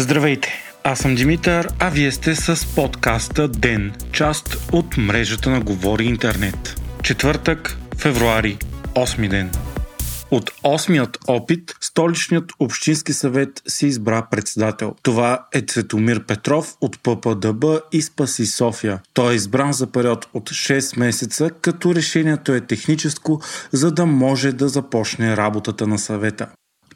Здравейте! Аз съм Димитър, а вие сте с подкаста ДЕН, част от мрежата на Говори Интернет. Четвъртък, февруари, 8 ден. От осмият опит, столичният общински съвет си избра председател. Това е Цветомир Петров от ППДБ и Спаси София. Той е избран за период от 6 месеца, като решението е техническо, за да може да започне работата на съвета.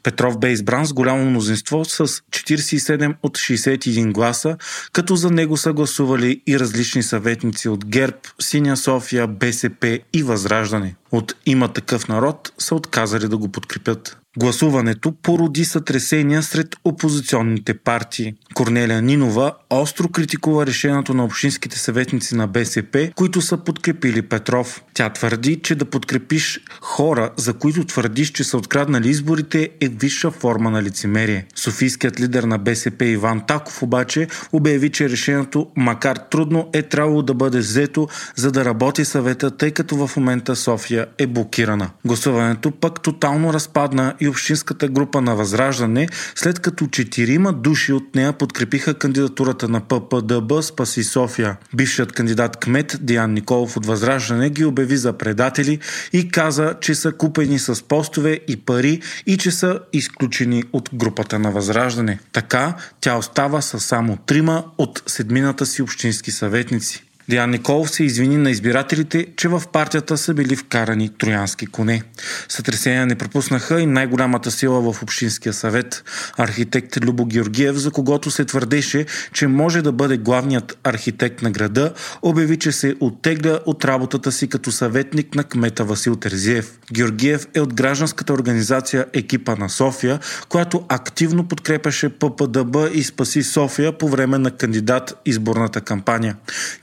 Петров бе избран с голямо мнозинство с 47 от 61 гласа, като за него са гласували и различни съветници от ГЕРБ, Синя София, БСП и Възраждане. От има такъв народ са отказали да го подкрепят. Гласуването породи сътресения сред опозиционните партии. Корнелия Нинова остро критикува решението на общинските съветници на БСП, които са подкрепили Петров. Тя твърди, че да подкрепиш хора, за които твърдиш, че са откраднали изборите, е висша форма на лицемерие. Софийският лидер на БСП Иван Таков обаче обяви, че решението, макар трудно, е трябвало да бъде взето, за да работи съвета, тъй като в момента София е блокирана. Гласуването пък тотално разпадна и общинската група на Възраждане, след като четирима души от нея подкрепиха кандидатурата на ППДБ Спаси София. Бившият кандидат кмет Диан Николов от Възраждане ги обяви за предатели и каза, че са купени с постове и пари и че са изключени от групата на Възраждане. Така тя остава с само трима от седмината си общински съветници. Диан Николов се извини на избирателите, че в партията са били вкарани троянски коне. Сътресения не пропуснаха и най-голямата сила в Общинския съвет. Архитект Любо Георгиев, за когото се твърдеше, че може да бъде главният архитект на града, обяви, че се оттегля от работата си като съветник на кмета Васил Терзиев. Георгиев е от гражданската организация Екипа на София, която активно подкрепяше ППДБ и Спаси София по време на кандидат изборната кампания.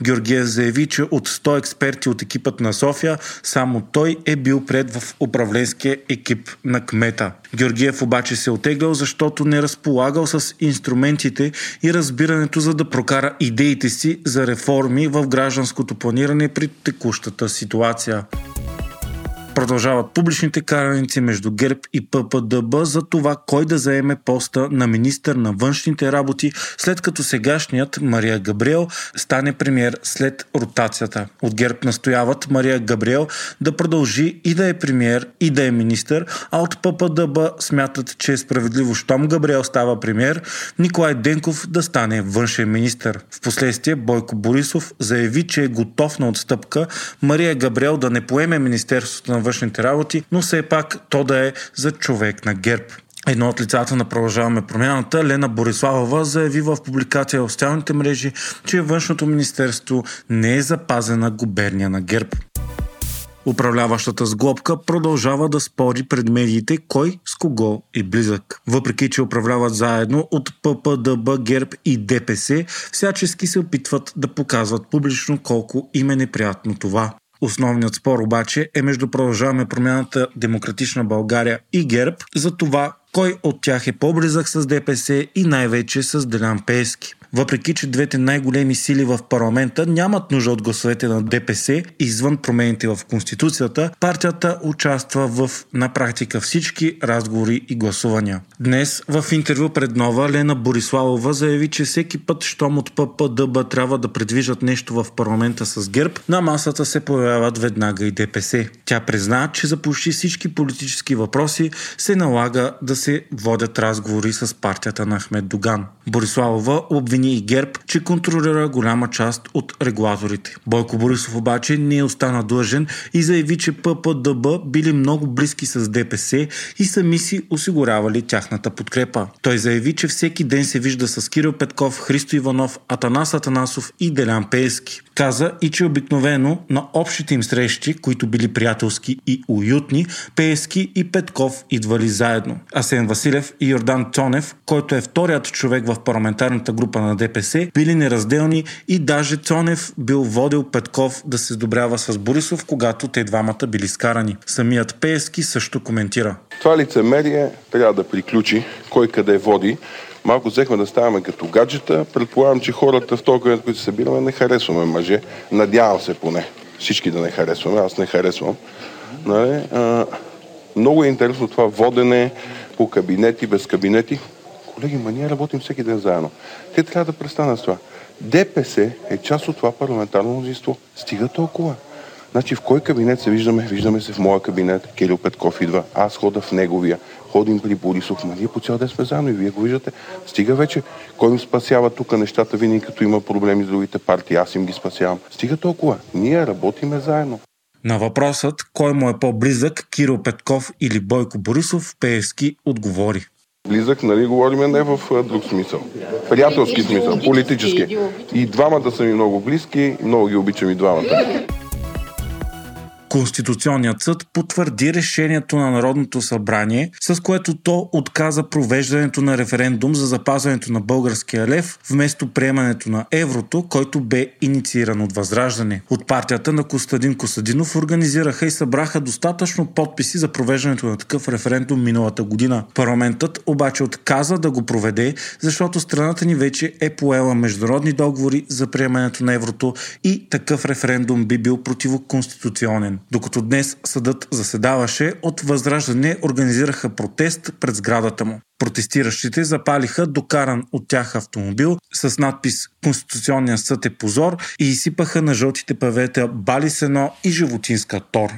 Георгиев Георгиев заяви, че от 100 експерти от екипът на София, само той е бил пред в управленския екип на кмета. Георгиев обаче се отеглял, защото не разполагал с инструментите и разбирането за да прокара идеите си за реформи в гражданското планиране при текущата ситуация. Продължават публичните караници между ГЕРБ и ППДБ за това кой да заеме поста на министър на външните работи, след като сегашният Мария Габриел стане премьер след ротацията. От ГЕРБ настояват Мария Габриел да продължи и да е премьер и да е министър, а от ППДБ смятат, че е справедливо, щом Габриел става премьер, Николай Денков да стане външен министър. Впоследствие Бойко Борисов заяви, че е готов на отстъпка Мария Габриел да не поеме Министерството на външните работи, но все пак то да е за човек на ГЕРБ. Едно от лицата на Продължаваме промяната, Лена Бориславова, заяви в публикация в социалните мрежи, че външното министерство не е запазена губерния на ГЕРБ. Управляващата сглобка продължава да спори пред медиите кой с кого е близък. Въпреки, че управляват заедно от ППДБ, ГЕРБ и ДПС, всячески се опитват да показват публично колко им е неприятно това. Основният спор обаче е между Продължаваме промяната Демократична България и ГЕРБ за това кой от тях е по-близък с ДПС и най-вече с Делян Пески въпреки че двете най-големи сили в парламента нямат нужда от гласовете на ДПС извън промените в Конституцията, партията участва в на практика всички разговори и гласувания. Днес в интервю пред Нова Лена Бориславова заяви, че всеки път, щом от ППДБ трябва да предвижат нещо в парламента с ГЕРБ, на масата се появяват веднага и ДПС. Тя призна, че за почти всички политически въпроси се налага да се водят разговори с партията на Ахмед Доган. Бориславова обвини обвини и ГЕРБ, че контролира голяма част от регулаторите. Бойко Борисов обаче не е остана длъжен и заяви, че ППДБ били много близки с ДПС и сами си осигурявали тяхната подкрепа. Той заяви, че всеки ден се вижда с Кирил Петков, Христо Иванов, Атанас Атанасов и Делян Пески. Каза и че обикновено на общите им срещи, които били приятелски и уютни, Пески и Петков идвали заедно. Асен Василев и Йордан Цонев, който е вторият човек в парламентарната група на ДПС били неразделни и даже Цонев бил водил Петков да се сдобрява с Борисов, когато те двамата били скарани. Самият Пески също коментира. Това лицемерие трябва да приключи, кой къде води. Малко взехме да ставаме като гаджета. Предполагам, че хората в този които се събираме, не харесваме мъже. Надявам се поне. Всички да не харесваме. Аз не харесвам. Нали? А, много е интересно това водене по кабинети, без кабинети колеги, ма ние работим всеки ден заедно. Те трябва да престанат с това. ДПС е част от това парламентарно мнозинство. Стига толкова. Значи в кой кабинет се виждаме? Виждаме се в моя кабинет. Кирил Петков идва. Аз хода в неговия. Ходим при Борисов. Ма ние по цял ден сме заедно и вие го виждате. Стига вече. Кой им спасява тук нещата винаги, като има проблеми с другите партии? Аз им ги спасявам. Стига толкова. Ние работиме заедно. На въпросът кой му е по-близък, Кирил Петков или Бойко Борисов, Пеевски отговори. Близък, нали, говориме не в друг смисъл. Приятелски смисъл, политически. И двамата са ми много близки, много ги обичам и двамата. Конституционният съд потвърди решението на Народното събрание, с което то отказа провеждането на референдум за запазването на българския лев вместо приемането на еврото, който бе иницииран от Възраждане. От партията на Костадин Костадинов организираха и събраха достатъчно подписи за провеждането на такъв референдум миналата година. Парламентът обаче отказа да го проведе, защото страната ни вече е поела международни договори за приемането на еврото и такъв референдум би бил противоконституционен. Докато днес съдът заседаваше, от Възраждане организираха протест пред сградата му. Протестиращите запалиха докаран от тях автомобил с надпис Конституционния съд е позор и изсипаха на жълтите павета Бали Сено и Животинска Тор.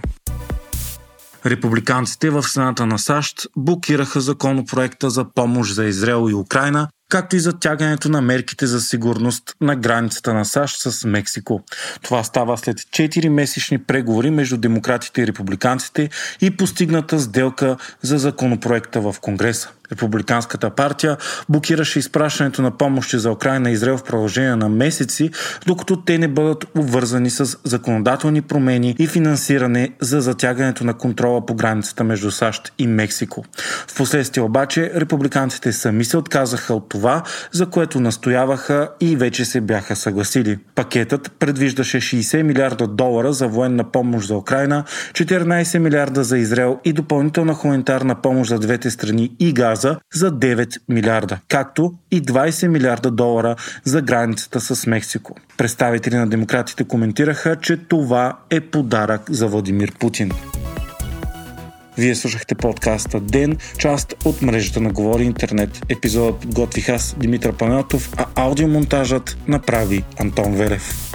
Републиканците в Сената на САЩ блокираха законопроекта за помощ за Израел и Украина, както и за тягането на мерките за сигурност на границата на САЩ с Мексико. Това става след 4 месечни преговори между демократите и републиканците и постигната сделка за законопроекта в Конгреса. Републиканската партия блокираше изпращането на помощи за Украина и Израел в продължение на месеци, докато те не бъдат обвързани с законодателни промени и финансиране за затягането на контрола по границата между САЩ и Мексико. Впоследствие обаче републиканците сами се отказаха от това, за което настояваха и вече се бяха съгласили. Пакетът предвиждаше 60 милиарда долара за военна помощ за Украина, 14 милиарда за Израел и допълнителна хуманитарна помощ за двете страни и газ Газа за 9 милиарда, както и 20 милиарда долара за границата с Мексико. Представители на демократите коментираха, че това е подарък за Владимир Путин. Вие слушахте подкаста Ден, част от мрежата на Говори Интернет. Епизодът подготвих аз, Димитър Панелтов, а аудиомонтажът направи Антон Велев.